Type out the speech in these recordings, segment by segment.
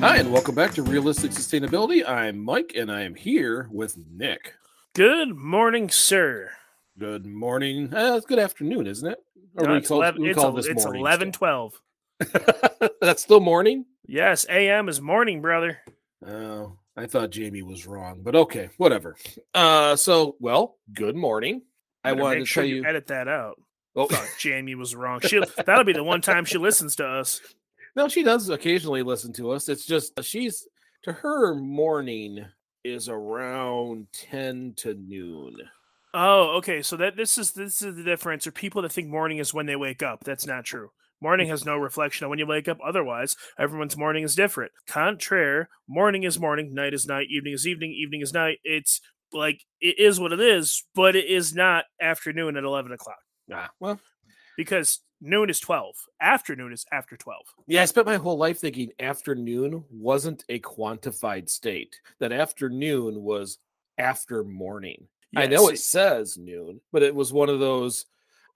Hi, and welcome back to Realistic Sustainability. I'm Mike, and I am here with Nick. Good morning, sir. Good morning. Uh, it's good afternoon, isn't it? Or No, we it's call- 11, we it's, call a- this it's morning 11 still. 12. That's still morning? Yes, AM is morning, brother. Oh, I thought Jamie was wrong, but okay, whatever. Uh, so, well, good morning. I wanted make to sure tell you. edit that out. Oh, Jamie was wrong. She that'll be the one time she listens to us. No, she does occasionally listen to us. It's just she's to her morning is around 10 to noon. Oh, okay. So that this is this is the difference. Or people that think morning is when they wake up. That's not true. Morning has no reflection on when you wake up. Otherwise, everyone's morning is different. Contraire, morning is morning, night is night, evening is evening, evening is night. It's like it is what it is, but it is not afternoon at eleven o'clock Ah, well, because noon is twelve. Afternoon is after twelve. Yeah, I spent my whole life thinking afternoon wasn't a quantified state. That afternoon was after morning. I know it says noon, but it was one of those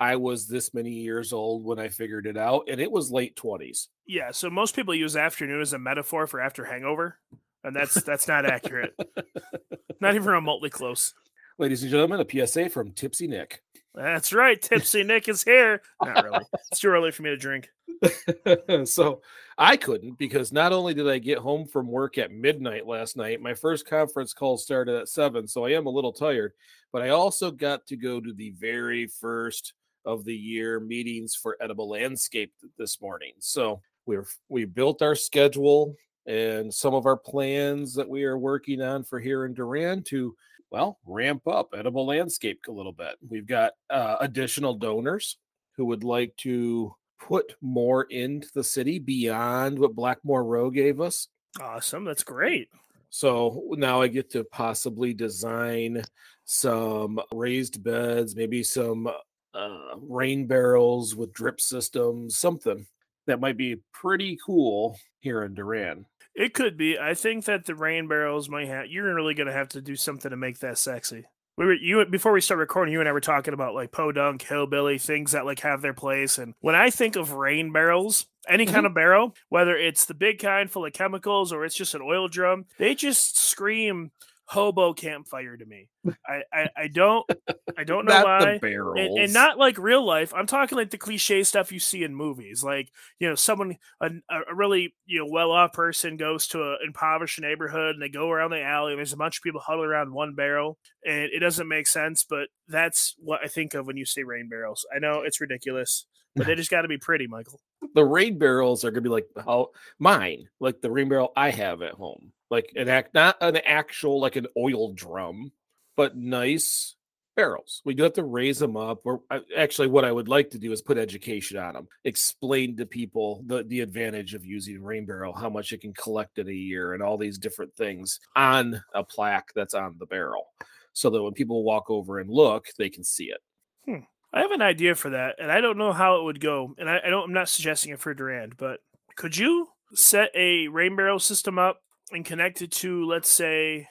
I was this many years old when I figured it out, and it was late 20s. Yeah, so most people use afternoon as a metaphor for after hangover, and that's that's not accurate. Not even remotely close. Ladies and gentlemen, a PSA from Tipsy Nick. That's right. Tipsy Nick is here. Not really. It's too early for me to drink. so I couldn't because not only did I get home from work at midnight last night, my first conference call started at seven, so I am a little tired, but I also got to go to the very first of the year meetings for Edible Landscape this morning. So we're we built our schedule and some of our plans that we are working on for here in Durand to well ramp up Edible Landscape a little bit. We've got uh, additional donors who would like to put more into the city beyond what Blackmore Row gave us. Awesome. That's great. So now I get to possibly design some raised beds, maybe some uh, rain barrels with drip systems, something that might be pretty cool here in Durand. It could be. I think that the rain barrels might have. You're really going to have to do something to make that sexy. We were you before we start recording. You and I were talking about like podunk, hillbilly things that like have their place. And when I think of rain barrels, any kind mm-hmm. of barrel, whether it's the big kind full of chemicals or it's just an oil drum, they just scream hobo campfire to me. I I, I don't I don't know why. and, and not like real life. I'm talking like the cliche stuff you see in movies, like you know, someone a, a really you know well-off person goes to an impoverished neighborhood and they go around the alley and there's a bunch of people huddled around one barrel, and it doesn't make sense, but that's what I think of when you say rain barrels. I know it's ridiculous, but they just got to be pretty, Michael. the rain barrels are gonna be like how mine, like the rain barrel I have at home, like an act, not an actual like an oil drum, but nice barrels. We do have to raise them up. Or uh, actually, what I would like to do is put education on them, explain to people the the advantage of using rain barrel, how much it can collect in a year, and all these different things on a plaque that's on the barrel, so that when people walk over and look, they can see it. Hmm. I have an idea for that, and I don't know how it would go. And I, I don't. I'm not suggesting it for Durand, but could you set a rain barrel system up and connect it to, let's say,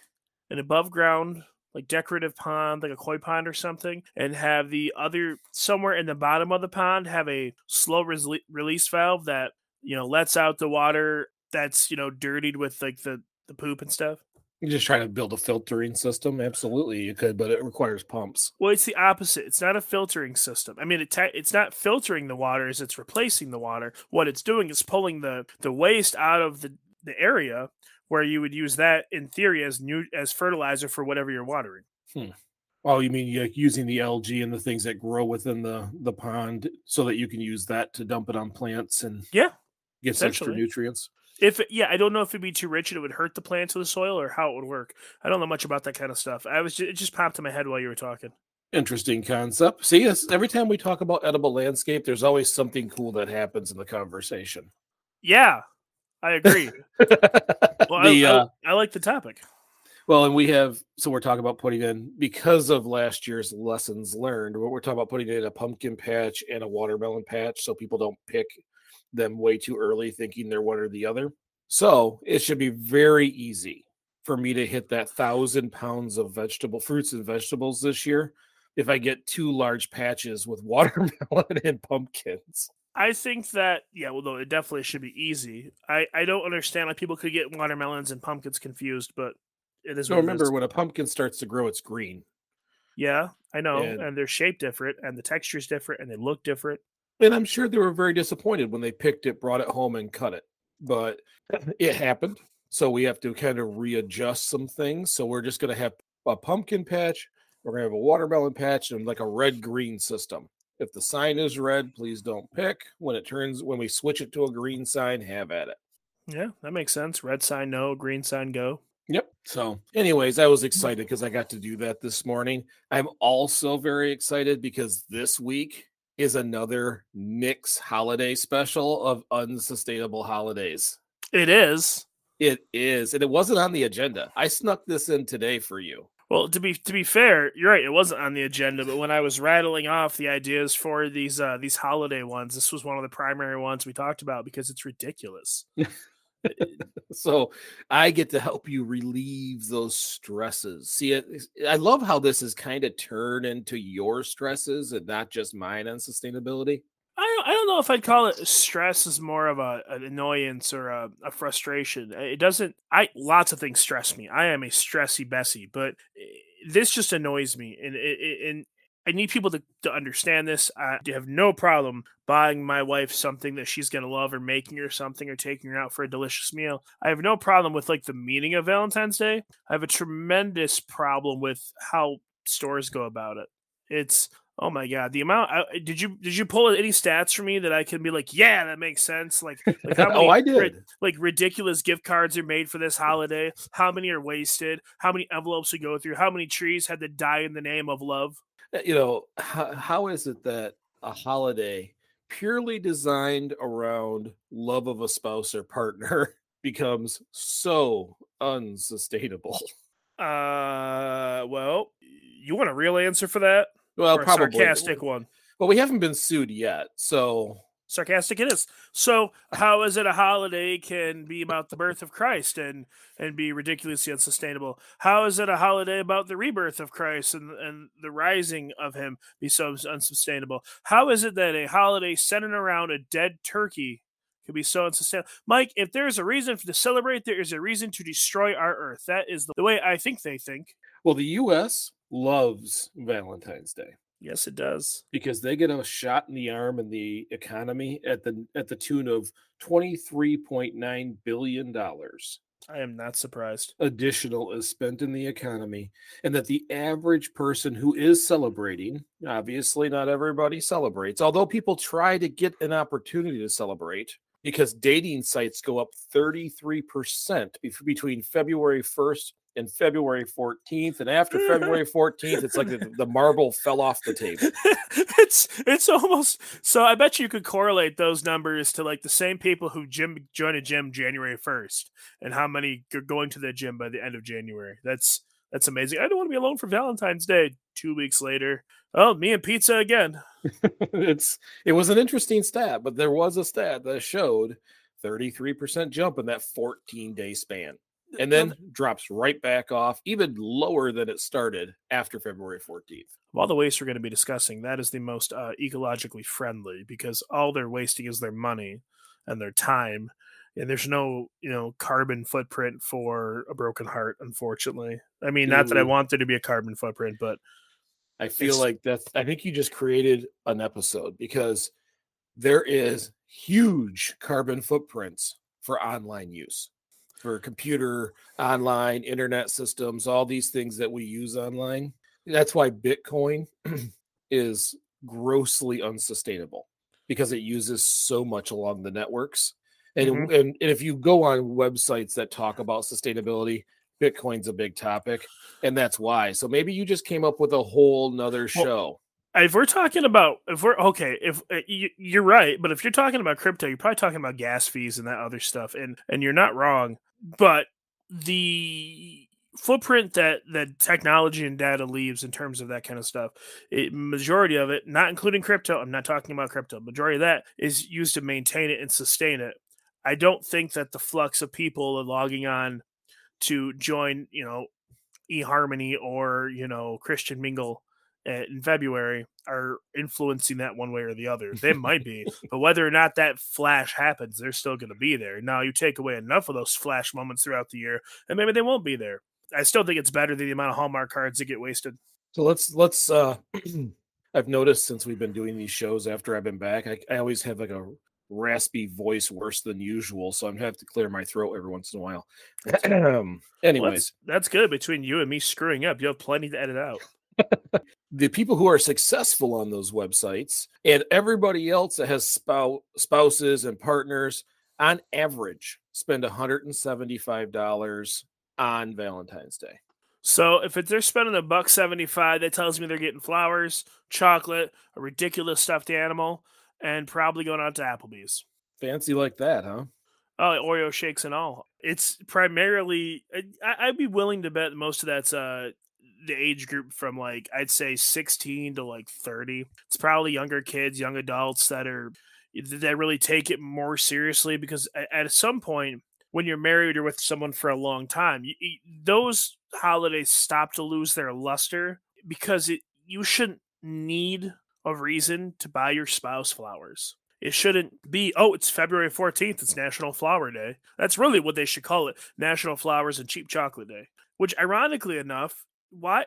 an above ground like decorative pond, like a koi pond or something, and have the other somewhere in the bottom of the pond have a slow resle- release valve that you know lets out the water that's you know dirtied with like the the poop and stuff. You're just trying to build a filtering system. Absolutely, you could, but it requires pumps. Well, it's the opposite. It's not a filtering system. I mean, it te- it's not filtering the water it's replacing the water. What it's doing is pulling the the waste out of the the area where you would use that in theory as new as fertilizer for whatever you're watering. Hmm. Oh, you mean like using the algae and the things that grow within the the pond, so that you can use that to dump it on plants and Yeah. get extra nutrients. If yeah, I don't know if it'd be too rich and it would hurt the plants or the soil or how it would work. I don't know much about that kind of stuff. I was ju- it just popped in my head while you were talking. Interesting concept. See, every time we talk about edible landscape, there's always something cool that happens in the conversation. Yeah, I agree. well, The, I, uh, I, I like the topic. Well, and we have so we're talking about putting in because of last year's lessons learned. What we're talking about putting in a pumpkin patch and a watermelon patch, so people don't pick them way too early, thinking they're one or the other. So it should be very easy for me to hit that thousand pounds of vegetable fruits and vegetables this year if I get two large patches with watermelon and pumpkins. I think that yeah, well, though it definitely should be easy. I I don't understand why people could get watermelons and pumpkins confused, but it is. What remember, when a pumpkin starts to grow, it's green. yeah, I know, and- and, they're shaped different, and the texture is different, and they look different. And I'm sure they were very disappointed when they picked it, brought it home, and cut it. But it happened. So we have to kind of readjust some things. So we're just going to have a pumpkin patch, we're going to have a watermelon patch, and like a red green system. If the sign is red, please don't pick. When it turns, when we switch it to a green sign, have at it. Yeah, that makes sense. Red sign no, green sign go. Yep. So, anyways, I was hmm. excited because I got to do that this morning. I'm also very excited because this week is another Nick's holiday special of unsustainable holidays. It is. It is, and it wasn't on the agenda. I snuck this in today for you. Well, to be to be fair, you're right. It wasn't on the agenda, but when I was rattling off the ideas for these uh, these holiday ones, this was one of the primary ones we talked about because it's ridiculous. So I get to help you relieve those stresses. See, I love how this has kind of turned into your stresses and not just mine on sustainability. I don't, know if I'd call it stress Is more of a an annoyance or a, a frustration. It doesn't. I lots of things stress me. I am a stressy Bessie, but eh, this just annoys me, and it, it, and I need people to, to understand this. I have no problem buying my wife something that she's gonna love, or making her something, or taking her out for a delicious meal. I have no problem with like the meaning of Valentine's Day. I have a tremendous problem with how stores go about it. It's oh my god, the amount. I, did you did you pull any stats for me that I can be like, yeah, that makes sense. Like, like how oh, I ri- did. like ridiculous gift cards are made for this holiday. How many are wasted? How many envelopes we go through? How many trees had to die in the name of love? Uh, you know how, how is it that a holiday purely designed around love of a spouse or partner becomes so unsustainable Uh, well, you want a real answer for that? Well probably sarcastic one. but we haven't been sued yet so sarcastic it is. So how is it a holiday can be about the birth of Christ and and be ridiculously unsustainable? How is it a holiday about the rebirth of Christ and and the rising of him be so unsustainable? How is it that a holiday centered around a dead turkey can be so unsustainable? Mike, if there is a reason to celebrate, there is a reason to destroy our earth. That is the way I think they think. well the us loves valentine's day Yes, it does. because they get a shot in the arm in the economy at the at the tune of 23.9 billion dollars I am not surprised. additional is spent in the economy and that the average person who is celebrating obviously not everybody celebrates although people try to get an opportunity to celebrate because dating sites go up 33% bef- between February 1st and February 14th and after February 14th it's like the, the marble fell off the table it's it's almost so I bet you could correlate those numbers to like the same people who gym join a gym January 1st and how many are going to the gym by the end of January. That's that's amazing. I don't want to be alone for Valentine's Day. 2 weeks later, oh, me and pizza again. it's it was an interesting stat, but there was a stat that showed 33% jump in that 14 day span. And then drops right back off, even lower than it started after February 14th. Of all the waste we're going to be discussing, that is the most uh, ecologically friendly because all they're wasting is their money and their time. And there's no, you know, carbon footprint for a broken heart, unfortunately. I mean, not that I want there to be a carbon footprint, but I feel like that's I think you just created an episode because there is huge carbon footprints for online use. For computer, online, internet systems, all these things that we use online. That's why Bitcoin is grossly unsustainable because it uses so much along the networks. And, Mhm. and, and if you go on websites that talk about sustainability, Bitcoin's a big topic, and that's why. So maybe you just came up with a whole nother show. Well, if we're talking about if we're okay, if uh, you, you're right, but if you're talking about crypto, you're probably talking about gas fees and that other stuff, and and you're not wrong. But the footprint that that technology and data leaves in terms of that kind of stuff it, majority of it not including crypto i'm not talking about crypto majority of that is used to maintain it and sustain it. I don't think that the flux of people are logging on to join you know eharmony or you know christian mingle in February are influencing that one way or the other. They might be, but whether or not that flash happens, they're still going to be there. Now, you take away enough of those flash moments throughout the year, and maybe they won't be there. I still think it's better than the amount of Hallmark cards that get wasted. So let's let's. uh I've noticed since we've been doing these shows after I've been back, I, I always have like a raspy voice worse than usual, so I'm gonna have to clear my throat every once in a while. Anyways, well, that's, that's good. Between you and me screwing up, you have plenty to edit out. The people who are successful on those websites and everybody else that has spou- spouses and partners on average spend $175 on Valentine's Day. So if it's, they're spending a buck 75, that tells me they're getting flowers, chocolate, a ridiculous stuffed animal, and probably going out to Applebee's. Fancy like that, huh? Oh, Oreo shakes and all. It's primarily. I, would be willing to bet most of that's uh the age group from like I'd say 16 to like 30. It's probably younger kids, young adults that are that really take it more seriously because at some point when you're married or with someone for a long time, you, those holidays stop to lose their luster because it you shouldn't need a reason to buy your spouse flowers. It shouldn't be, oh, it's February 14th, it's National Flower Day. That's really what they should call it National Flowers and Cheap Chocolate Day. Which, ironically enough, why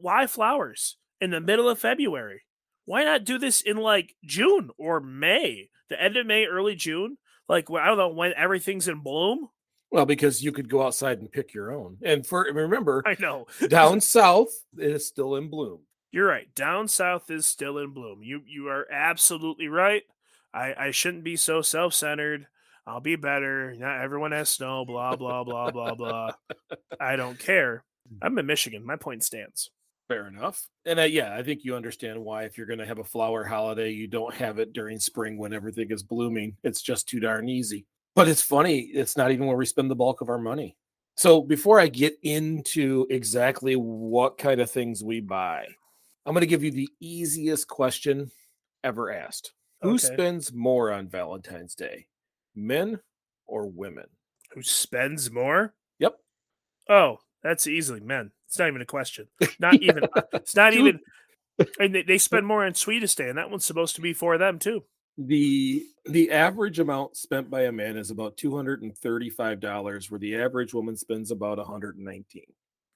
why flowers in the middle of February? Why not do this in like June or May, the end of May, early June? Like I don't know when everything's in bloom. Well, because you could go outside and pick your own. And for remember, I know down south it is still in bloom. You're right. Down south is still in bloom. You you are absolutely right. I I shouldn't be so self centered. I'll be better. Not everyone has snow. Blah blah blah blah blah. I don't care. I'm in Michigan. My point stands. Fair enough. And uh, yeah, I think you understand why if you're going to have a flower holiday, you don't have it during spring when everything is blooming. It's just too darn easy. But it's funny, it's not even where we spend the bulk of our money. So before I get into exactly what kind of things we buy, I'm going to give you the easiest question ever asked. Okay. Who spends more on Valentine's Day? Men or women? Who spends more? Yep. Oh, that's easily men. It's not even a question. Not even. it's not even. And they, they spend more on Sweetest Day, and that one's supposed to be for them too. The the average amount spent by a man is about two hundred and thirty five dollars, where the average woman spends about one hundred and nineteen.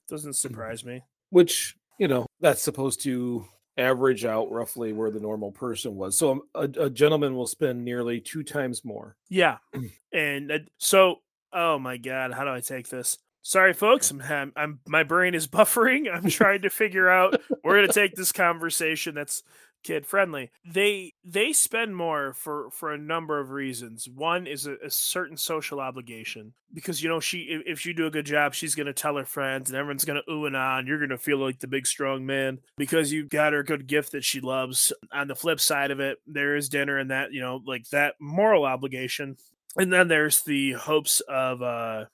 Doesn't surprise me. Which you know that's supposed to average out roughly where the normal person was. So um, a, a gentleman will spend nearly two times more. Yeah, and uh, so oh my god, how do I take this? Sorry, folks. I'm, I'm, my brain is buffering. I'm trying to figure out. We're gonna take this conversation that's kid friendly. They they spend more for for a number of reasons. One is a, a, certain social obligation because you know she if, if you do a good job, she's gonna tell her friends and everyone's gonna ooh and ah, and you're gonna feel like the big strong man because you got her a good gift that she loves. On the flip side of it, there is dinner and that you know like that moral obligation. And then there's the hopes of uh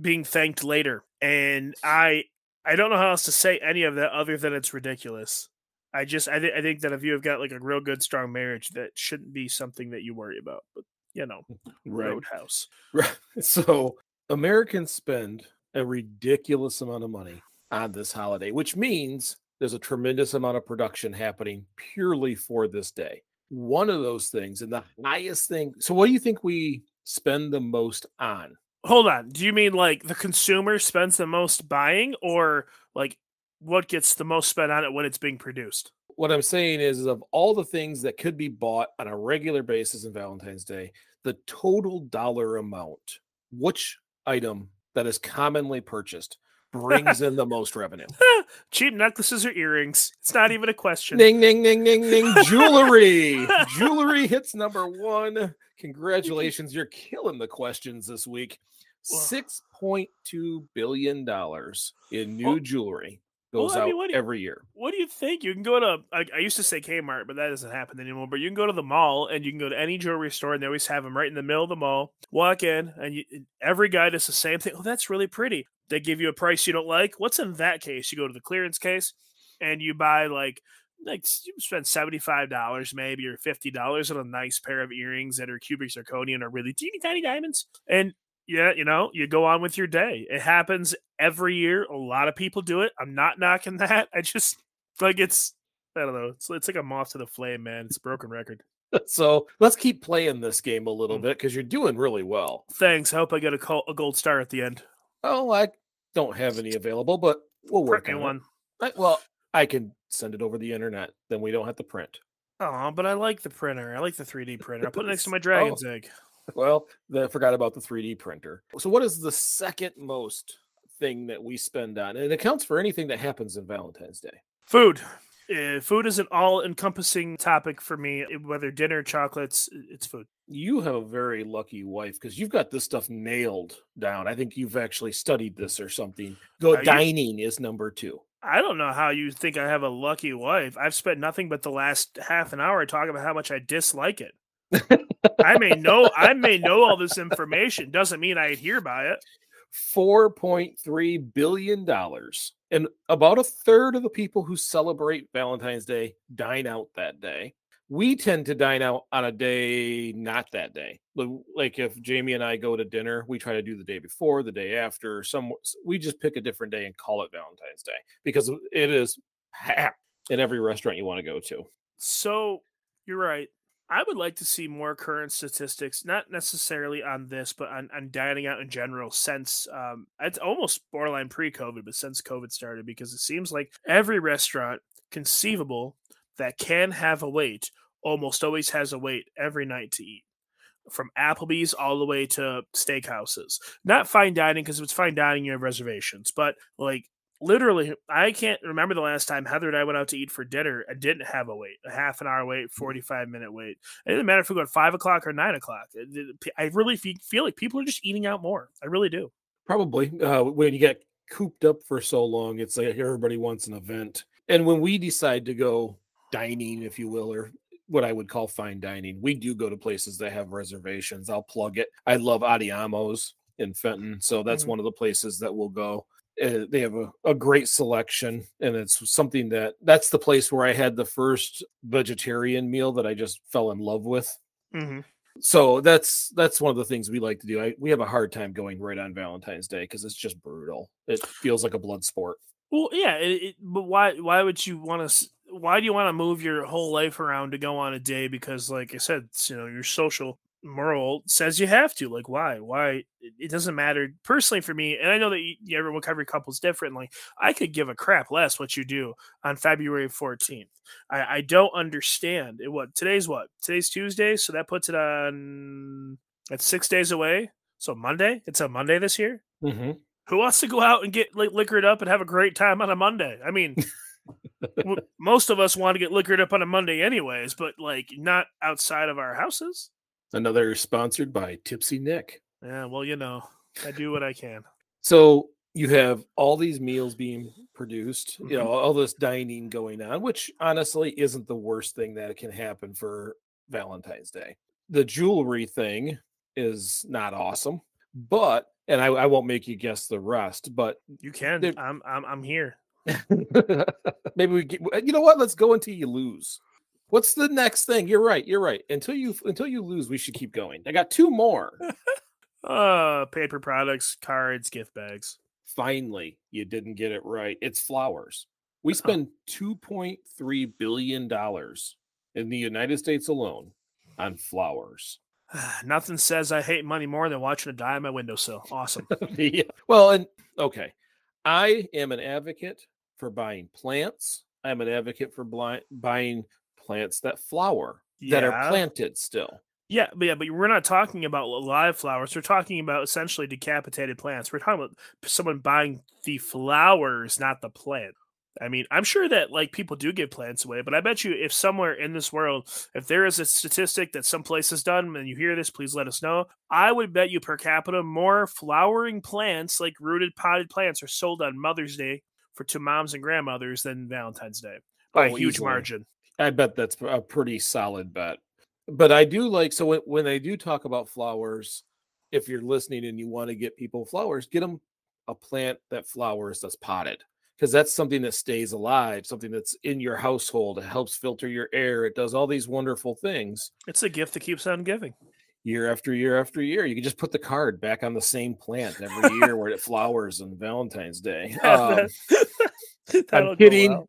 being thanked later. And I I don't know how else to say any of that other than it's ridiculous. I just I, th- I think that if you have got like a real good strong marriage, that shouldn't be something that you worry about. But you know, right. Roadhouse. Right. So Americans spend a ridiculous amount of money on this holiday, which means there's a tremendous amount of production happening purely for this day. One of those things, and the highest thing. So, what do you think we spend the most on? Hold on. Do you mean like the consumer spends the most buying, or like what gets the most spent on it when it's being produced? What I'm saying is, is of all the things that could be bought on a regular basis in Valentine's Day, the total dollar amount, which item that is commonly purchased brings in the most revenue. Cheap necklaces or earrings. It's not even a question. Ding, ding, ding, ding, ding. Jewelry. Jewelry hits number one. Congratulations. You're killing the questions this week. Six point two billion dollars in new Well- jewelry well, goes I mean, out you- every year. What do you think? You can go to I, I used to say Kmart, but that doesn't happen anymore. But you can go to the mall and you can go to any jewelry store, and they always have them right in the middle of the mall. Walk in, and you, every guy does the same thing. Oh, that's really pretty. They give you a price you don't like. What's in that case? You go to the clearance case, and you buy like like you spend seventy five dollars maybe or fifty dollars on a nice pair of earrings that are cubic zirconia and are really teeny tiny diamonds. And yeah, you know, you go on with your day. It happens every year. A lot of people do it. I'm not knocking that. I just like it's I don't know. It's it's like a moth to the flame, man. It's a broken record. So let's keep playing this game a little Mm. bit because you're doing really well. Thanks. I hope I get a, a gold star at the end. Oh, I don't have any available, but we'll work Print on one. one. well, I can send it over the internet. Then we don't have to print. Oh, but I like the printer. I like the 3D printer. I put it next to my dragon's egg. Well, I forgot about the 3D printer. So, what is the second most thing that we spend on? And it accounts for anything that happens in Valentine's Day. Food. Uh, food is an all-encompassing topic for me. Whether dinner, chocolates, it's food. You have a very lucky wife because you've got this stuff nailed down. I think you've actually studied this or something. Go Are you- dining is number two. I don't know how you think I have a lucky wife. I've spent nothing but the last half an hour talking about how much I dislike it. I may know I may know all this information. Doesn't mean I adhere by it. $4.3 billion. And about a third of the people who celebrate Valentine's Day dine out that day. We tend to dine out on a day not that day. Like- if Jamie and I go to dinner, we try to do the day before, the day after. Some we just pick a different day and call it Valentine's Day because it is packed in every restaurant you want to go to. So you're right. I would like to see more current statistics, not necessarily on this, but on, on dining out in general since um, it's almost borderline pre COVID, but since COVID started, because it seems like every restaurant conceivable that can have a wait almost always has a wait every night to eat. From Applebee's all the way to steakhouses. Not fine dining, because if it's fine dining, you have reservations, but like literally i can't remember the last time heather and i went out to eat for dinner and didn't have a wait a half an hour wait 45 minute wait it didn't matter if we go at five o'clock or nine o'clock i really feel like people are just eating out more i really do Probably uh, when you get cooped up for so long, it's like everybody wants an event. And when we decide to go dining, if you will, or what I would call fine dining, we do go to places that have reservations. I'll plug it. I love Adiamos in Fenton, so that's Mhm. one of the places that we'll go. Uh, they have a, a great selection, and it's something that that's the place where I had the first vegetarian meal that I just fell in love with mm-hmm. so that's that's one of the things we like to do. I, we have a hard time going right on Valentine's Day because it's just brutal. It feels like a blood sport. well yeah it, it, but why why would you want to why do you want to move your whole life around to go on a day? Because like i said it's, you know your social moral says you have to like why? Why? It, doesn't matter. Personally for me and i know that you, everyone every couple's different like i could give a crap less what you do on february 14th i i don't understand. It, what today's what? Today's tuesday so that puts it on it's six days away? So monday? It's a monday this year? Mm-hmm. who wants to go out and get like liquored up and have a great time on a monday? I mean most of us want to get liquored up on a monday anyways but like not outside of our houses Another sponsored by Tipsy Nick. Yeah, well, you know, I do what I can. So you have all these meals being produced, you Mhm. know, all this dining going on, which honestly isn't the worst thing that can happen for Valentine's Day. The jewelry thing is not awesome, but and I, I won't make you guess the rest, but You can. I'm I'm I'm here. Maybe we get, you know what? Let's go until you lose. What's the next thing? You're right. You're right. Until you until you lose, we should keep going. I got two more. Uh paper products, cards, gift bags. Finally, you didn't get it right. It's flowers. We spend 2.3 billion dollars in the United States alone on flowers. Nothing says I hate money more than watching a die on my windowsill. Awesome. Yeah. Well, and okay, I am an advocate for buying plants. I'm an advocate for bli- buying plants that flower that are planted still. Yeah, but yeah, but we're not talking about live flowers. We're talking about essentially decapitated plants. We're talking about someone buying the flowers, not the plant. I mean, I'm sure that like people do give plants away, but I bet you if somewhere in this world, if there is a statistic that some place has done and you hear this, please let us know. I would bet you per capita more flowering plants, like rooted potted plants, are sold on Mother's Day for to moms and grandmothers than Valentine's Day by Oh, a huge easily. margin. I bet that's a pretty solid bet. But I do like so when, when they do talk about flowers, if you're listening and you want to get people flowers, get them a plant that flowers that's potted because that's something that stays alive, something that's in your household. It helps filter your air. It does all these wonderful things It's a gift that keeps on giving. Year after year after year. You can just put the card back on the same plant every year where it flowers on Valentine's Day. Um, go kidding. well.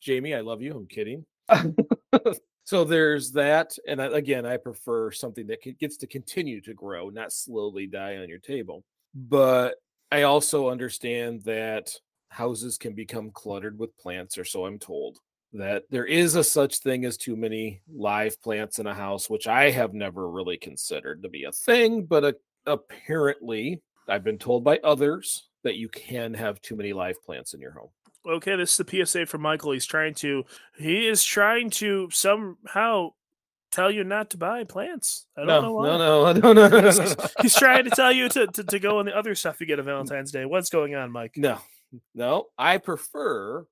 Jamie, I love you. I'm kidding. so there's that, and I, again, I prefer something that gets to continue to grow, not slowly die on your table. But I also understand that houses can become cluttered with plants, or so I'm told. That there is a such thing as too many live plants in a house, which I have never really considered to be a thing, but uh apparently I've been told by others that you can have too many live plants in your home. Okay, this is the PSA from Michael. He's trying to he is trying to somehow tell you not to buy plants. I don't no, know why. no, no, no, no, no, no, He's, no, he's- he's trying to tell you to, to, to go on the other stuff you get on Valentine's Day. What's going on, Mike? no, no. I prefer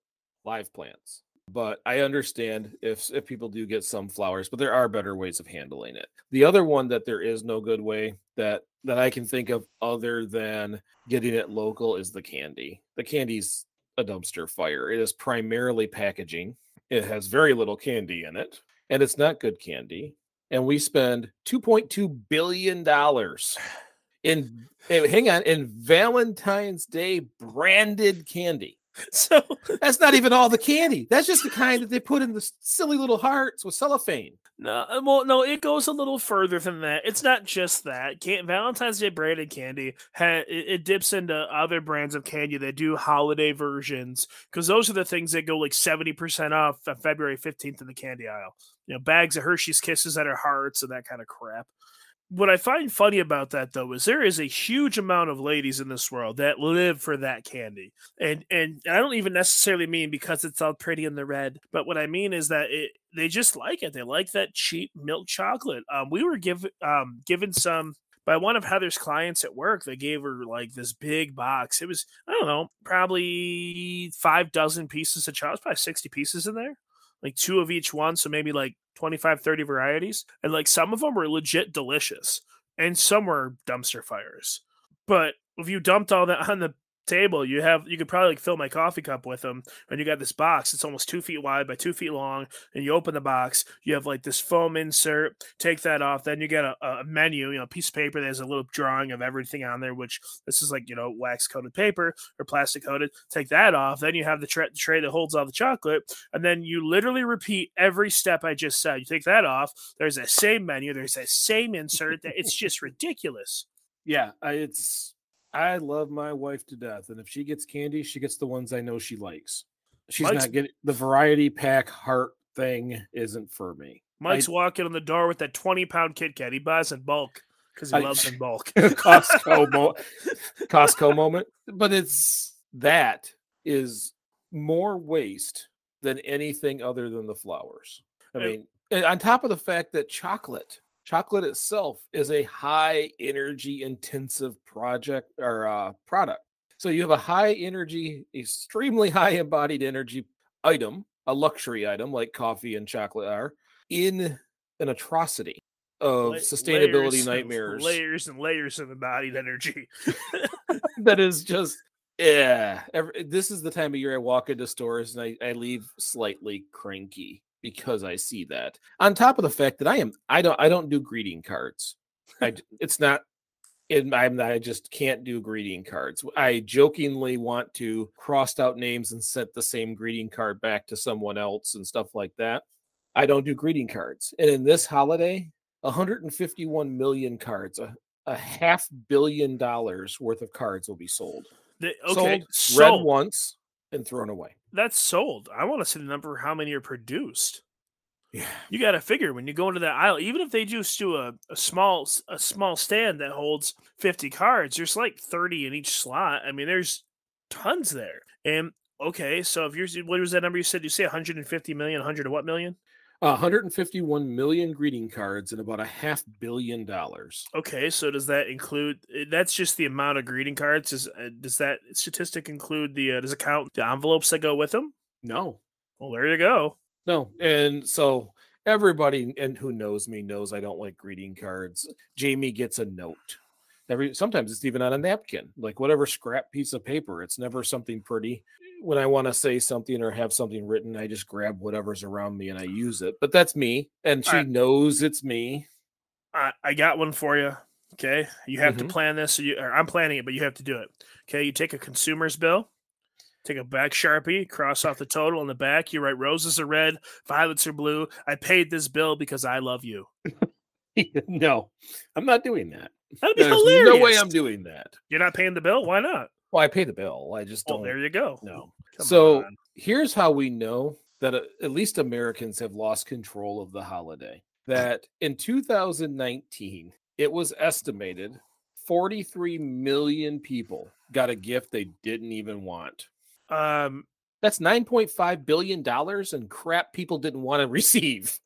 live plants, but I understand if if people do get some flowers, but there are better ways of handling it. The other one that there is no good way that that I can think of other than getting it local is the candy. The candy's a dumpster fire. It is primarily packaging. It has very little candy in it, and it's not good candy. And we spend 2.2 billion dollars in eh, hang on in Valentine's Day branded candy. So That's not even all the candy. That's just the kind that they put in the silly little hearts with cellophane. no, uh, well, no, it goes a little further than that. It's not just that. Can- Valentine's Day branded candy ha- it, it dips into other brands of candy that do holiday versions because those are the things that go like seventy percent off on February fifteenth in the candy aisle. You know, bags of Hershey's Kisses that are hearts and that kind of crap. What I find funny about that though is there is a huge amount of ladies in this world that live for that candy. And and I don't even necessarily mean because it's all pretty in the red, but what I mean is that it they just like it. They like that cheap milk chocolate. Um, we were give, um, given some by one of Heather's clients at work. They gave her like this big box. It was I don't know, probably five dozen pieces of chocolate, probably sixty pieces in there, like two of each one, so maybe like 25, 30 varieties, and like some of them were legit delicious, and some were dumpster fires. But if you dumped all that on the table, you have you could probably like fill my coffee cup with them, and you got this box. It's almost two feet wide by two feet long, and you open the box, you have like this foam insert. Take that off, then you get a, a menu, you know, a piece of paper that has a little drawing of everything on there. Which this is like you know wax coated paper or plastic coated. Take that off, then you have the tra- tray that holds all the chocolate, and then you literally repeat every step I just said. You take that off. There's that same menu. There's that same insert. That it's just ridiculous. Yeah, it's I love my wife to death, and if she gets candy, she gets the ones I know she likes. She's Mike's- not getting the variety pack heart thing. Isn't for me. Mike's walking in the door with that 20 pound Kit Kat. He buys in bulk because he I- loves in bulk. Costco mo- Costco moment, but it's that is more waste than anything other than the flowers. I mean, and on top of the fact that chocolate, chocolate itself is a high energy intensive project or uh, product. So you have a high energy, extremely high embodied energy item, a luxury item like coffee and chocolate are, in an atrocity of La- sustainability layers nightmares. layers and layers of embodied energy. that is just yeah. Every, this is the time of year I walk into stores and I, I leave slightly cranky because I see that. On top of the fact that I am I don't I don't do greeting cards. I it's not in I'm I just can't do greeting cards. I jokingly want to crossed out names and sent the same greeting card back to someone else and stuff like that. I don't do greeting cards. And in this holiday, 151 million cards, a, a half billion dollars worth of cards will be sold. The- okay, sold, read once and thrown away. That's sold. I want to see the number of how many are produced. Yeah. You got to figure when you go into that aisle, even if they just do a, a small a small stand that holds 50 cards, there's like 30 in each slot. I mean, there's tons there. And Okay, so if you're what was that number you said? You say 150 million, 100 what million? 151 million greeting cards and about a half billion dollars. Okay, so does that include? Eh, that's just the amount of greeting cards. Does uh, does that statistic include the? Uh, does it count the envelopes that go with them? No. Well, there you go. No, and so everybody and who knows me knows I don't like greeting cards. Jamie gets a note. Every sometimes it's even on a napkin, like whatever scrap piece of paper. It's never something pretty when I want to say something or have something written, I just grab whatever's around me and I use it. But that's me, and she right. knows it's me. I, I got one for you. Okay, you have mm-hmm. to plan this. So you, I'm planning it, but you have to do it. Okay, you take a consumer's bill, take a back sharpie, cross off the total on the back. You write roses are red, violets are blue. I paid this bill because I love you. no, I'm not doing that. That'd be There's hilarious. No way I'm doing that. You're not paying the bill. Why not? Well, I pay the bill. I just don't. Well, there you go. No. Come so on. here's how we know that uh, at least Americans have lost control of the holiday. That in 2019, it was estimated 43 million people got a gift they didn't even want. Um, that's 9.5 billion dollars and crap people didn't want to receive.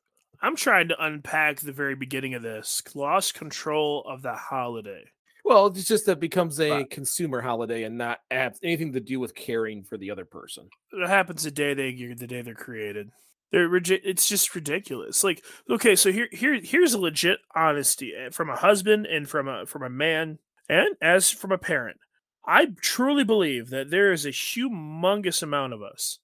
I'm trying to unpack the very beginning of this. Lost control of the holiday. Well, it's just that it becomes a consumer holiday and not have anything to do with caring for the other person. It happens the day they the day they're created. They're it's just ridiculous. Like, okay, so here here here's a legit honesty eh, from a husband and from a from a man and as from a parent. I truly believe that there is a humongous amount of us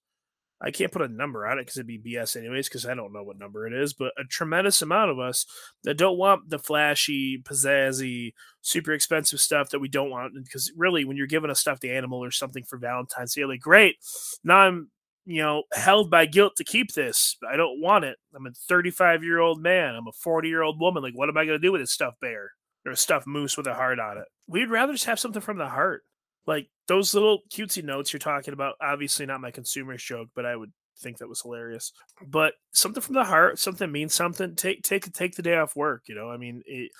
I can't put a number on it because it'd be BS anyways, because I don't know what number it is, but a tremendous amount of us that don't want the flashy, pizzazzy, super expensive stuff that we don't want. Because really, when you're given a stuffed animal or something for Valentine's Day, like, great, now I'm, you know, held by guilt to keep this. I don't want it. I'm a 35 year old man. I'm a 40 year old woman. Like, what am I going to do with a stuffed bear or a stuffed moose with a heart on it? We'd rather just have something from the heart like those little cutesy notes you're talking about obviously not my consumer's joke but i would think that was hilarious. But something from the heart something means something take take take the day off work you know i mean it,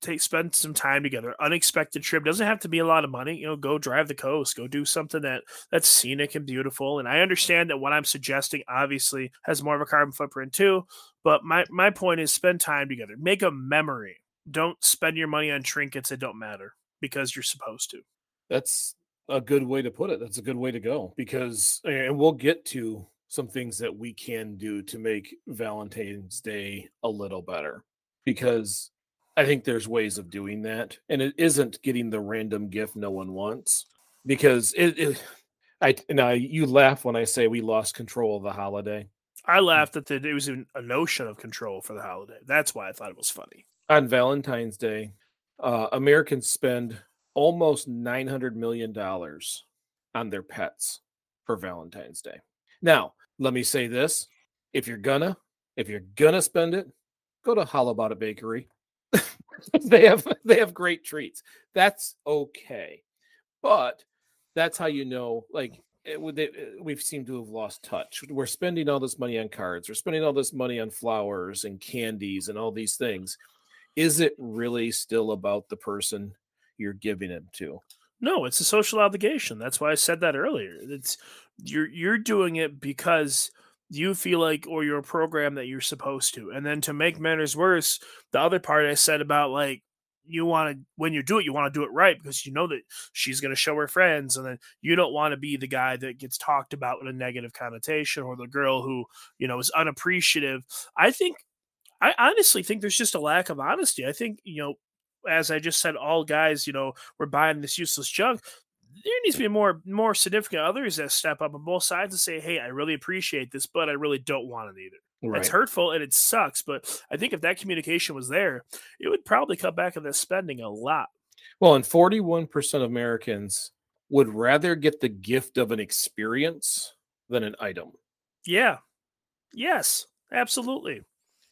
take spend some time together. Unexpected trip doesn't have to be a lot of money you know go drive the coast go do something that that's scenic and beautiful and i understand that what i'm suggesting obviously has more of a carbon footprint too but my my point is spend time together. Make a memory. Don't spend your money on trinkets that don't matter because you're supposed to that's a good way to put it. That's a good way to go because, and we'll get to some things that we can do to make Valentine's Day a little better because I think there's ways of doing that. And it isn't getting the random gift no one wants because it, it I now you laugh when I say we lost control of the holiday. I laughed at that it was a notion of control for the holiday. That's why I thought it was funny. On Valentine's Day, uh, Americans spend almost $900 million on their pets for Valentine's Day. Now, let me say this. If you're gonna, if you're gonna spend it, go to Halabata Bakery. they have they have great treats. That's okay. But that's how you know like eh, it, it, we've seemed to have lost touch. We're spending all this money on cards. We're spending all this money on flowers and candies and all these things. Is it really still about the person you're giving it to. No, it's a social obligation. That's why I said that earlier. It's you're you're doing it because you feel like or you're a program that you're supposed to. And then to make matters worse, the other part I said about like you want to when you do it you want to do it right because you know that she's going to show her friends and then you don't want to be the guy that gets talked about with a negative connotation or the girl who you know is unappreciative i think i honestly think there's just a lack of honesty i think you know as I just said, all guys, you know, were buying this useless junk. There needs to be more more significant others that step up on both sides and say, "Hey, I really appreciate this, but I really don't want it either." Right. It's hurtful and it sucks, but I think if that communication was there, it would probably cut back on the spending a lot. Well, and forty-one percent of Americans would rather get the gift of an experience than an item. Yeah. Yes, absolutely.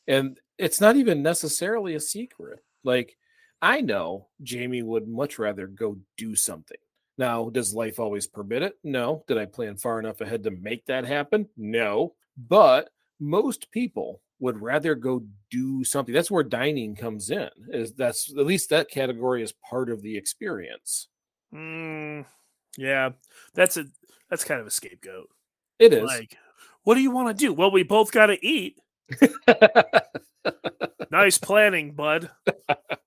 And it's not even necessarily a secret. Like I know Jamie would much rather go do something. Now, does life always permit it? No. Did I plan far enough ahead to make that happen? No. But most people would rather go do something. That's where dining comes in. Is that's at least that category is part of the experience. Mm, yeah, that's a that's kind of a scapegoat. It is. Like, what do you want to do? Well, we both got to eat. nice planning, bud.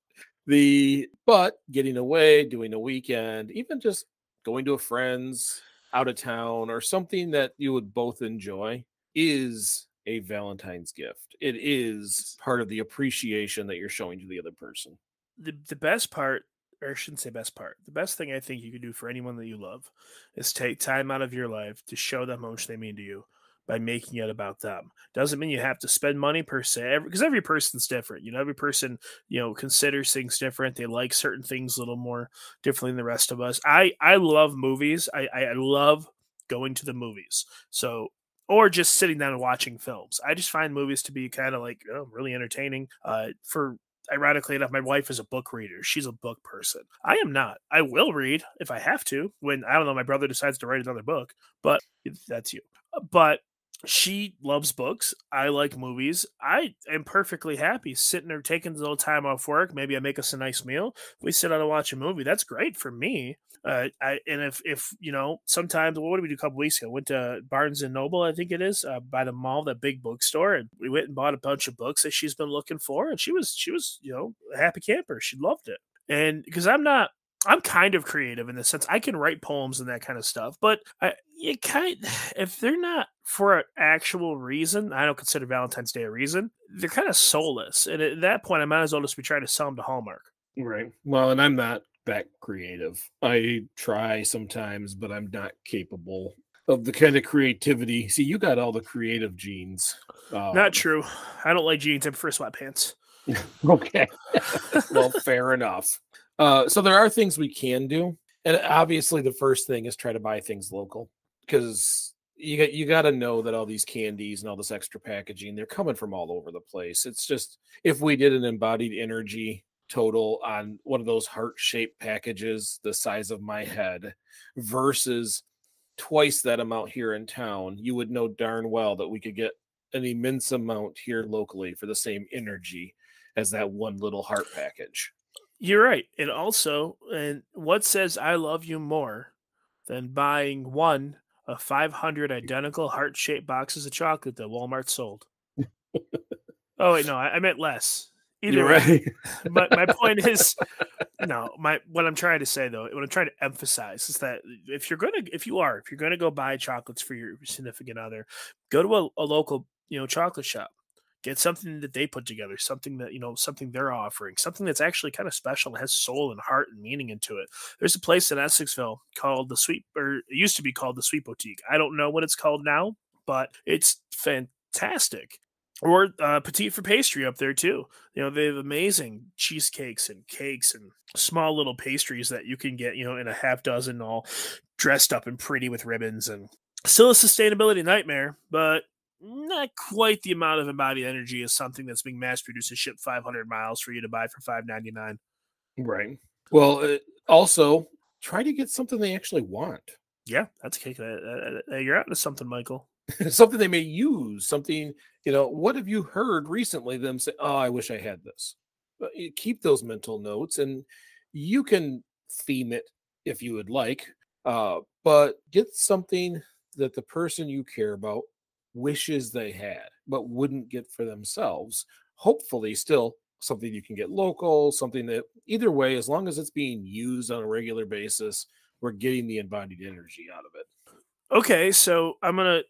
the but getting away, doing a weekend, even just going to a friend's out of town or something that you would both enjoy is a Valentine's gift. It is part of the appreciation that you're showing to the other person. The the best part, or I shouldn't say best part, the best thing I think you can do for anyone that you love is take time out of your life to show them how much they mean to you by making it about them. Doesn't mean you have to spend money per se, because every, every person's different. You know, every person you know considers things different. They like certain things a little more differently than the rest of us. I I love movies. I I love going to the movies. So or just sitting down and watching films. I just find movies to be kind of like oh, really entertaining. Uh, for ironically enough, my wife is a book reader. She's a book person. I am not. I will read if I have to. When I don't know, my brother decides to write another book, but that's you. But she loves books. I like movies. I am perfectly happy sitting there taking a little time off work. Maybe I make us a nice meal. We sit down and watch a movie. That's great for me. Uh, I and if if you know sometimes what did we do a couple weeks ago? Went to Barnes and Noble, I think it is, uh, by the mall, that big bookstore, and we went and bought a bunch of books that she's been looking for, and she was she was you know a happy camper. She loved it, and because I'm not I'm kind of creative in the sense I can write poems and that kind of stuff, but I you kind if they're not for an actual reason, I don't consider Valentine's Day a reason. They're kind of soulless, and at that point, I might as well just be trying to sell them to Hallmark. Right. Well, and I'm not that creative. I try sometimes, but I'm not capable of the kind of creativity. See, you got all the creative genes. Um, not true. I don't like jeans. I prefer sweatpants. okay. well, fair enough. Uh, so there are things we can do, and obviously the first thing is try to buy things local because you got you got to know that all these candies and all this extra packaging they're coming from all over the place. It's just if we did an embodied energy total on one of those heart shaped packages the size of my head versus twice that amount here in town, you would know darn well that we could get an immense amount here locally for the same energy as that one little heart package. You're right. And also, and what says I love you more than buying one of 500 mm. identical heart shaped boxes of chocolate that Walmart sold? oh, wait, no, I, I meant less. Either You're way. right. but my point is, no, my what I'm trying to say though, what I'm trying to emphasize is that if you're gonna, if you are, if you're gonna go buy chocolates for your significant other, go to a, a local, you know, chocolate shop get something that they put together something that you know something they're offering something that's actually kind of special has soul and heart and meaning into it. There's a place in essexville called the sweet or it used to be called the sweet boutique. I don't know what it's called now but it's fantastic. Or uh, petite for pastry up there too. You know they have amazing cheesecakes and cakes and small little pastries that you can get you know in a half dozen all dressed up and pretty with ribbons and still a sustainability nightmare but not quite the amount of embodied energy as something that's being mass produced and shipped 500 miles for you to buy for 5.99 right. Well uh, also try to get something they actually want. Yeah that's a kick uh, uh, uh you're out to something michael. Something they may use something you know what have you heard recently them say oh i wish i had this. But keep those mental notes and you can theme it if you would like uh, but get something that the person you care about wishes they had but wouldn't get for themselves. Hopefully, still something you can get local, something that either way, as long as it's being used on a regular basis, we're getting the embodied energy out of it. Okay, so I'm gonna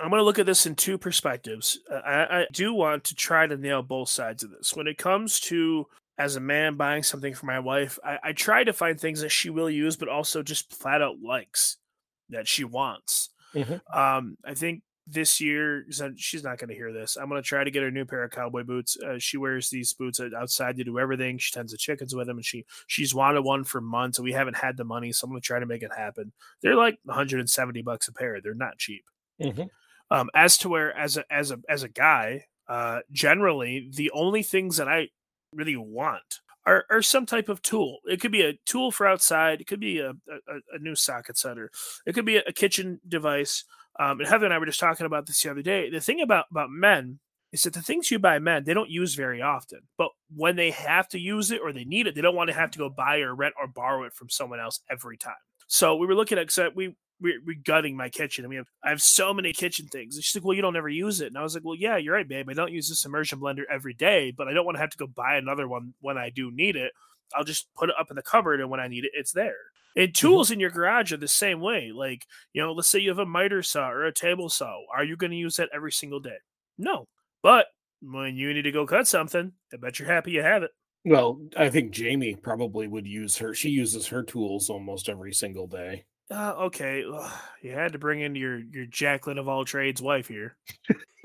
I'm gonna look at this in two perspectives. I, I do want to try to nail both sides of this. When it comes to as a man buying something for my wife, I, I try to find things that she will use, but also just flat out likes that she wants. Mm-hmm. Um, I think this year she's not going to hear this i'm going to try to get her a new pair of cowboy boots uh, she wears these boots outside to do everything she tends the chickens with them and she she's wanted one for months and we haven't had the money so i'm going to try to make it happen they're like 170 bucks a pair they're not cheap mm-hmm. um, as to where as a as a as a guy uh, generally the only things that i really want are, are, some type of tool. It could be a tool for outside. It could be a, a, a new socket setter. It could be a, a kitchen device. Um, and Heather and I were just talking about this the other day. The thing about about men is that the things you buy men they don't use very often, but when they have to use it or they need it, they don't want to have to go buy or rent or borrow it from someone else every time. So we were looking at because we re- gutting my kitchen. I mean, I have so many kitchen things. And she's like, well, you don't ever use it. And I was like, well, yeah, you're right, babe. I don't use this immersion blender every day, but I don't want to have to go buy another one when I do need it. I'll just put it up in the cupboard, and when I need it, it's there. And Mm-hmm. tools in your garage are the same way. Like, you know, let's say you have a miter saw or a table saw. Are you going to use that every single day? No. But when you need to go cut something, I bet you're happy you have it. Well, I think Jamie probably would use her. She uses her tools almost every single day. Uh, okay, Ugh, you had to bring in your your Jacqueline of all trades wife here.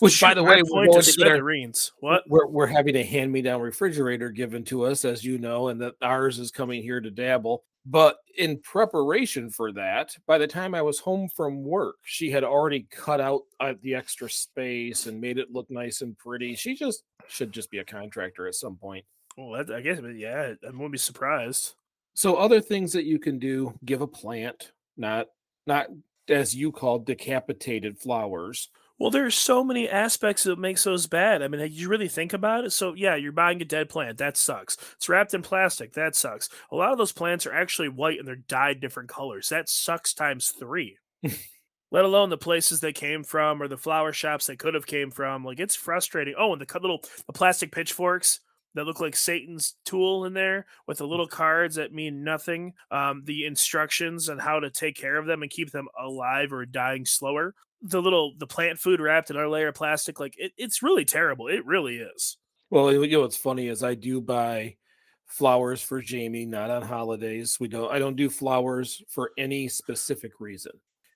Which, by the way, we're going to to our. What? we're we're having a hand me down refrigerator given to us, as you know, and that ours is coming here to dabble. But in preparation for that, by the time I was home from work, she had already cut out uh, the extra space and made it look nice and pretty. She just should just be a contractor at some point. Well, I guess, but yeah, I wouldn't be surprised. So other things that you can do, give a plant, not not as you call decapitated flowers. Well, there's so many aspects that makes those bad. I mean, you really think about it. So yeah, you're buying a dead plant. That sucks. It's wrapped in plastic. That sucks. A lot of those plants are actually white and they're dyed different colors. That sucks times three. Let alone the places they came from or the flower shops they could have came from. Like it's frustrating. Oh, and the cut- little the plastic pitchforks that look like Satan's tool in there with the little cards that mean nothing. Um, the instructions on how to take care of them and keep them alive or dying slower. The little the plant food wrapped in our layer of plastic, like it, it's really terrible. It really is. Well, you know what's funny is I do buy flowers for Jamie, not on holidays. We don't I don't do flowers for any specific reason.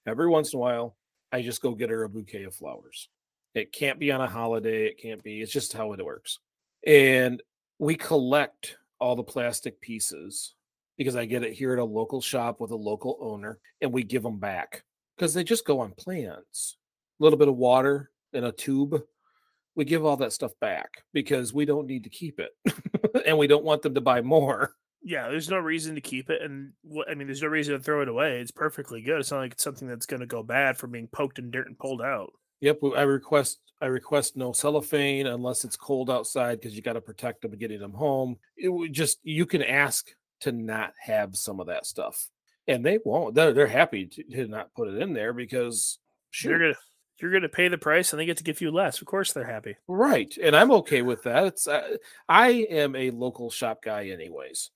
Every once in a while, I just go get her a bouquet of flowers. It can't be on a holiday, it can't be. It's just how it works. And we collect all the plastic pieces because I get it here at a local shop with a local owner and we give them back because they just go on plants. A little bit of water in a tube we give all that stuff back because we don't need to keep it and we don't want them to buy more. Yeah, there's no reason to keep it, and I mean, there's no reason to throw it away. It's perfectly good. It's not like it's something that's going to go bad from being poked in dirt and pulled out. Yep, I request I request no cellophane unless it's cold outside because you got to protect them and getting them home. It would just you can ask to not have some of that stuff, and they won't. They're they're happy to, to not put it in there because You're gonna you're gonna pay the price, and they get to give you less. Of course, they're happy. Right, and I'm okay with that. It's uh, I am a local shop guy, anyways.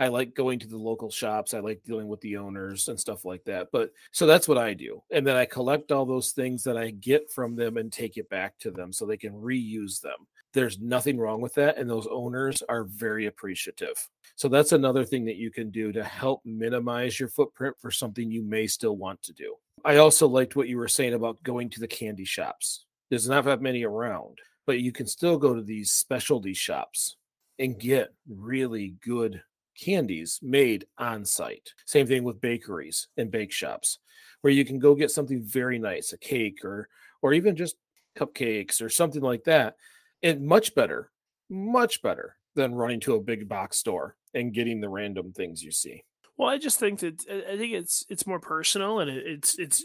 I like going to the local shops. I like dealing with the owners and stuff like that. But so that's what I do, and then I collect all those things that I get from them and take it back to them so they can reuse them. There's nothing wrong with that, and those owners are very appreciative. So that's another thing that you can do to help minimize your footprint for something you may still want to do. I also liked what you were saying about going to the candy shops. There's not that many around, but you can still go to these specialty shops and get really good candies made on site. Same thing with bakeries and bake shops, where you can go get something very nice, a cake or or even just cupcakes or something like that. And much better, much better than running to a big box store and getting the random things you see. Well, I just think that I think it's it's more personal, and it, it's it's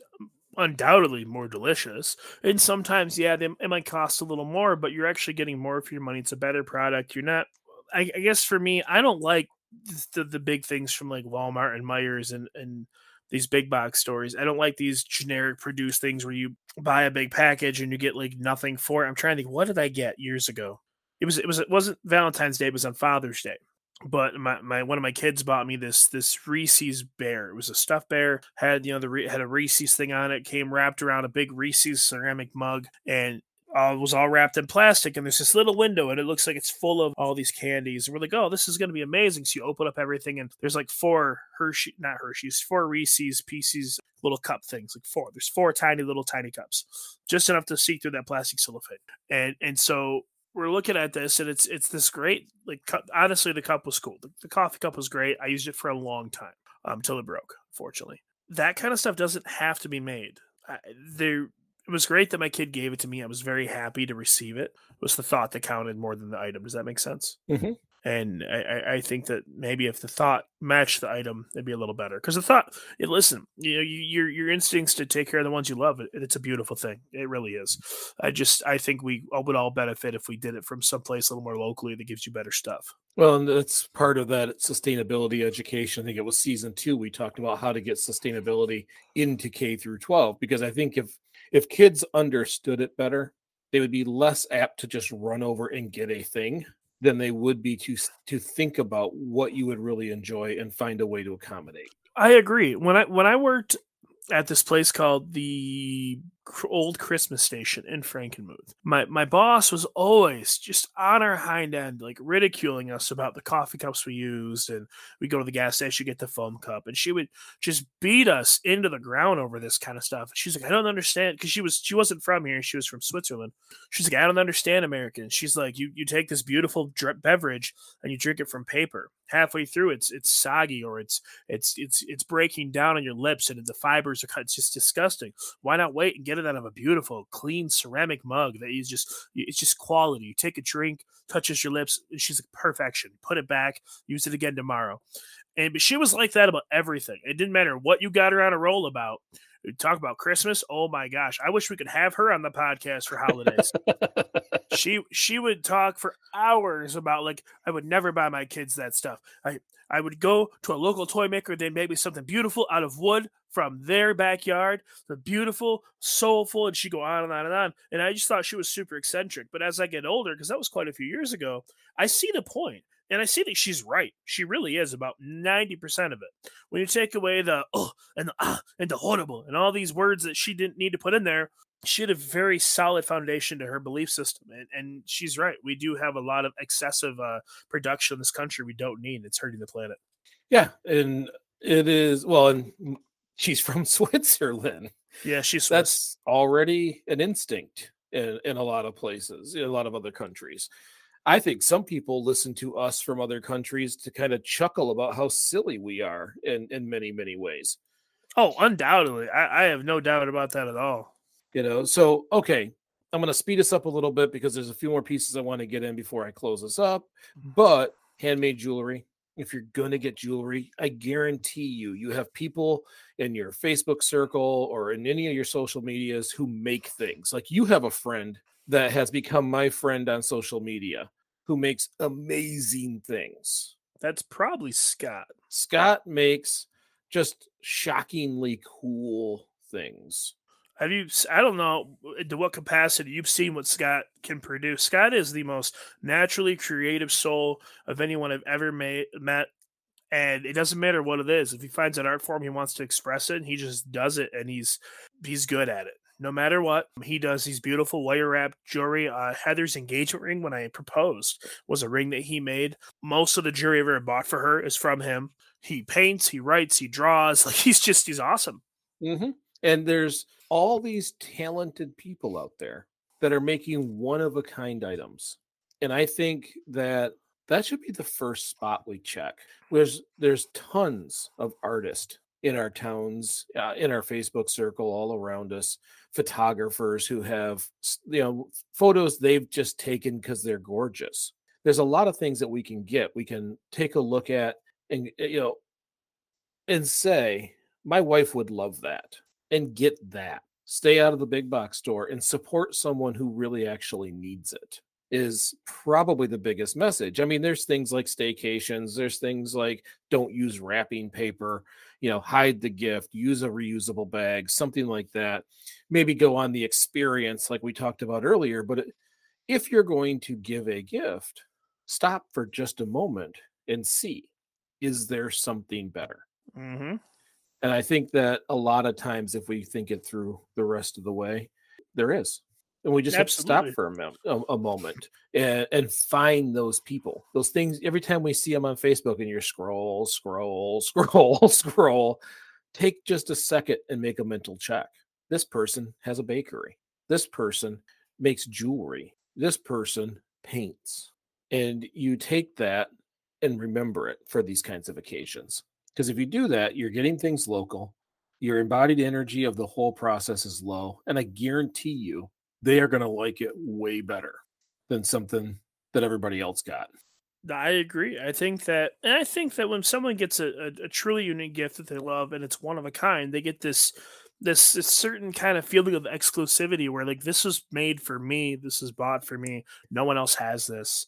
undoubtedly more delicious. And sometimes, yeah, they, it might cost a little more, but you're actually getting more for your money. It's a better product. You're not. I, I guess for me, I don't like the, the big things from like Walmart and Meijer's and and these big box stores. I don't like these generic produced things where you buy a big package and you get like nothing for it. I'm trying to think, what did I get years ago? It was it was it wasn't Valentine's Day. It was on Father's Day but my, my one of my kids bought me this this Reese's bear. It was a stuffed bear. had you know the had a Reese's thing on it. Came wrapped around a big Reese's ceramic mug, and uh, was all wrapped in plastic. And there's this little window, and it looks like it's full of all these candies. And we're like, oh, this is going to be amazing. So you open up everything, and there's like four Hershey, not Hershey's, four Reese's pieces, little cup things, like four. There's four tiny little tiny cups, just enough to see through that plastic cellophane. And and so we're looking at this and it's it's this great like cup honestly the cup was cool the, the coffee cup was great i used it for a long time um till it broke fortunately that kind of stuff doesn't have to be made there it was great that my kid gave it to me. I was very happy to receive it. It was the thought that counted more than the item. Does that make sense? Mhm. and I, I- think that maybe if the thought matched the item it'd be a little better. Because the thought listen you know you, your your instincts to take care of the ones you love it, it's a beautiful thing. It really is. I just I think we would all benefit if we did it from someplace a little more locally that gives you better stuff. Well, and that's part of that sustainability education. I think it was season two. We talked about how to get sustainability into K through 12 because I think if if kids understood it better, they would be less apt to just run over and get a thing than they would be to to think about what you would really enjoy and find a way to accommodate. I agree. When I when I worked at this place called the old Christmas station in Frankenmuth. My my boss was always just on our hind end, like ridiculing us about the coffee cups we used, and we go to the gas station get the foam cup, and she would just beat us into the ground over this kind of stuff. She's like, I don't understand because she was she wasn't from here; she was from Switzerland. She's like, I don't understand Americans. She's like, you you take this beautiful beverage and you drink it from paper. Halfway through, it's it's soggy or it's it's it's it's breaking down on your lips, and the fibers are cut. It's just disgusting. Why not wait and get it out of a beautiful, clean ceramic mug that is just it's just quality. You take a drink, touches your lips, she's like perfection. Put it back, use it again tomorrow. And but she was like that about everything. It didn't matter what you got her on a roll about. Talk about Christmas. Oh my gosh. I wish we could have her on the podcast for holidays. she she would talk for hours about like I would never buy my kids that stuff. I I would go to a local toy maker, they'd make me something beautiful out of wood from their backyard, the beautiful, soulful, and she'd go on and on and on. And I just thought she was super eccentric. But as I get older, because that was quite a few years ago, I see the point. And I see that she's right. She really is about 90% of it. When you take away the oh and the ah and the horrible and all these words that she didn't need to put in there, she had a very solid foundation to her belief system. And, and she's right. We do have a lot of excessive uh, production in this country we don't need. It's hurting the planet. Yeah. And it is, well, and she's from Switzerland. Yeah, she's Swiss. that's already an instinct in, in a lot of places, in a lot of other countries. I think some people listen to us from other countries to kind of chuckle about how silly we are in, in many, many ways. Oh, undoubtedly. I, I have no doubt about that at all. You know, so okay, I'm going to speed us up a little bit because there's a few more pieces I want to get in before I close this up. Mm-hmm. But handmade jewelry, if you're going to get jewelry, I guarantee you, you have people in your Facebook circle or in any of your social medias who make things. Like you have a friend that has become my friend on social media who makes amazing things. That's probably Scott. Scott makes just shockingly cool things. Have you? I don't know to what capacity you've seen what Scott can produce. Scott is the most naturally creative soul of anyone I've ever met, and it doesn't matter what it is. If he finds an art form he wants to express it, he just does it, and he's he's good at it. No matter what, he does these beautiful wire wrap jewelry. Uh, Heather's engagement ring, when I proposed, was a ring that he made. Most of the jewelry I've ever bought for her is from him. He paints, he writes, he draws. Like he's just he's awesome. Mm-hmm. And there's all these talented people out there that are making one of a kind items. And I think that that should be the first spot we check. There's there's tons of artists in our towns, uh, in our Facebook circle, all around us, photographers who have you know photos they've just taken because they're gorgeous. There's a lot of things that we can get. We can take a look at and you know and say, my wife would love that and get that. Stay out of the big box store and support someone who really actually needs it is probably the biggest message. I mean, there's things like staycations, there's things like don't use wrapping paper, you know, hide the gift, use a reusable bag, something like that. Maybe go on the experience like we talked about earlier, but if you're going to give a gift, stop for just a moment and see is there something better? Mm-hmm. And I think that a lot of times, if we think it through the rest of the way, there is. And we just Absolutely. have to stop for a, moment, a, a moment and, and find those people, those things. Every time we see them on Facebook and you're scroll, scroll, scroll, scroll, take just a second and make a mental check. This person has a bakery. This person makes jewelry. This person paints. And you take that and remember it for these kinds of occasions. Because if you do that, you're getting things local. Your embodied energy of the whole process is low. And I guarantee you, they are going to like it way better than something that everybody else got. I agree. I think that, and I think that when someone gets a, a, a, truly unique gift that they love and it's one of a kind, they get this, this this certain kind of feeling of exclusivity where like this was made for me, this is bought for me, no one else has this,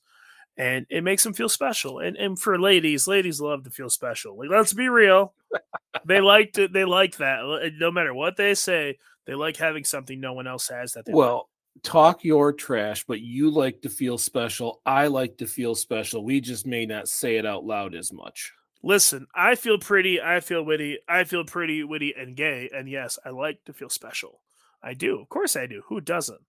and it makes them feel special. And and for ladies, ladies love to feel special. Like let's be real, they like to they like that. No matter what they say, they like having something no one else has. That they well. Like. Talk your trash, but you like to feel special. I like to feel special. We just may not say it out loud as much. Listen, I feel pretty. I feel witty. I feel pretty, witty, and gay. And yes, I like to feel special. I do. Of course, I do. Who doesn't?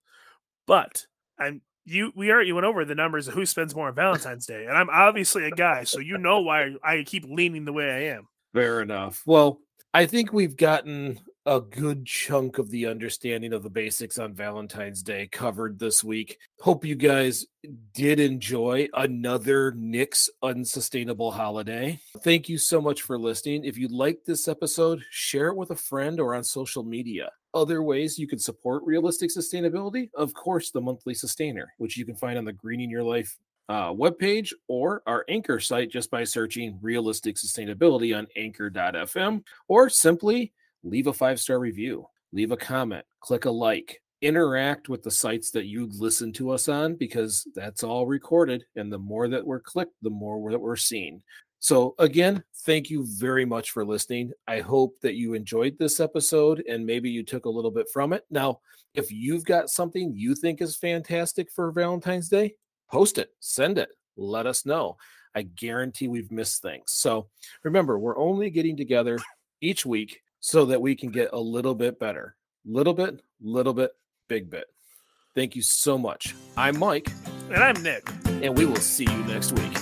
But I'm you we already went over the numbers of who spends more on Valentine's Day, and I'm obviously a guy, so you know why I keep leaning the way I am. Fair enough. Well, I think we've gotten a good chunk of the understanding of the basics on Valentine's Day covered this week. Hope you guys did enjoy another Nick's unsustainable holiday. Thank you so much for listening. If you liked this episode, share it with a friend or on social media. Other ways you can support realistic sustainability, of course, the monthly sustainer, which you can find on the Greening Your Life uh, webpage or our Anchor site just by searching realistic sustainability on anchor.fm or simply leave a five star review, leave a comment, click a like, interact with the sites that you listen to us on because that's all recorded. And the more that we're clicked, the more that we're seen. So, again, thank you very much for listening. I hope that you enjoyed this episode and maybe you took a little bit from it. Now, if you've got something you think is fantastic for Valentine's Day, post it, send it, let us know. I guarantee we've missed things. So, remember, we're only getting together each week so that we can get a little bit better. Little bit, little bit, big bit. Thank you so much. I'm Mike. And I'm Nick. And we will see you next week.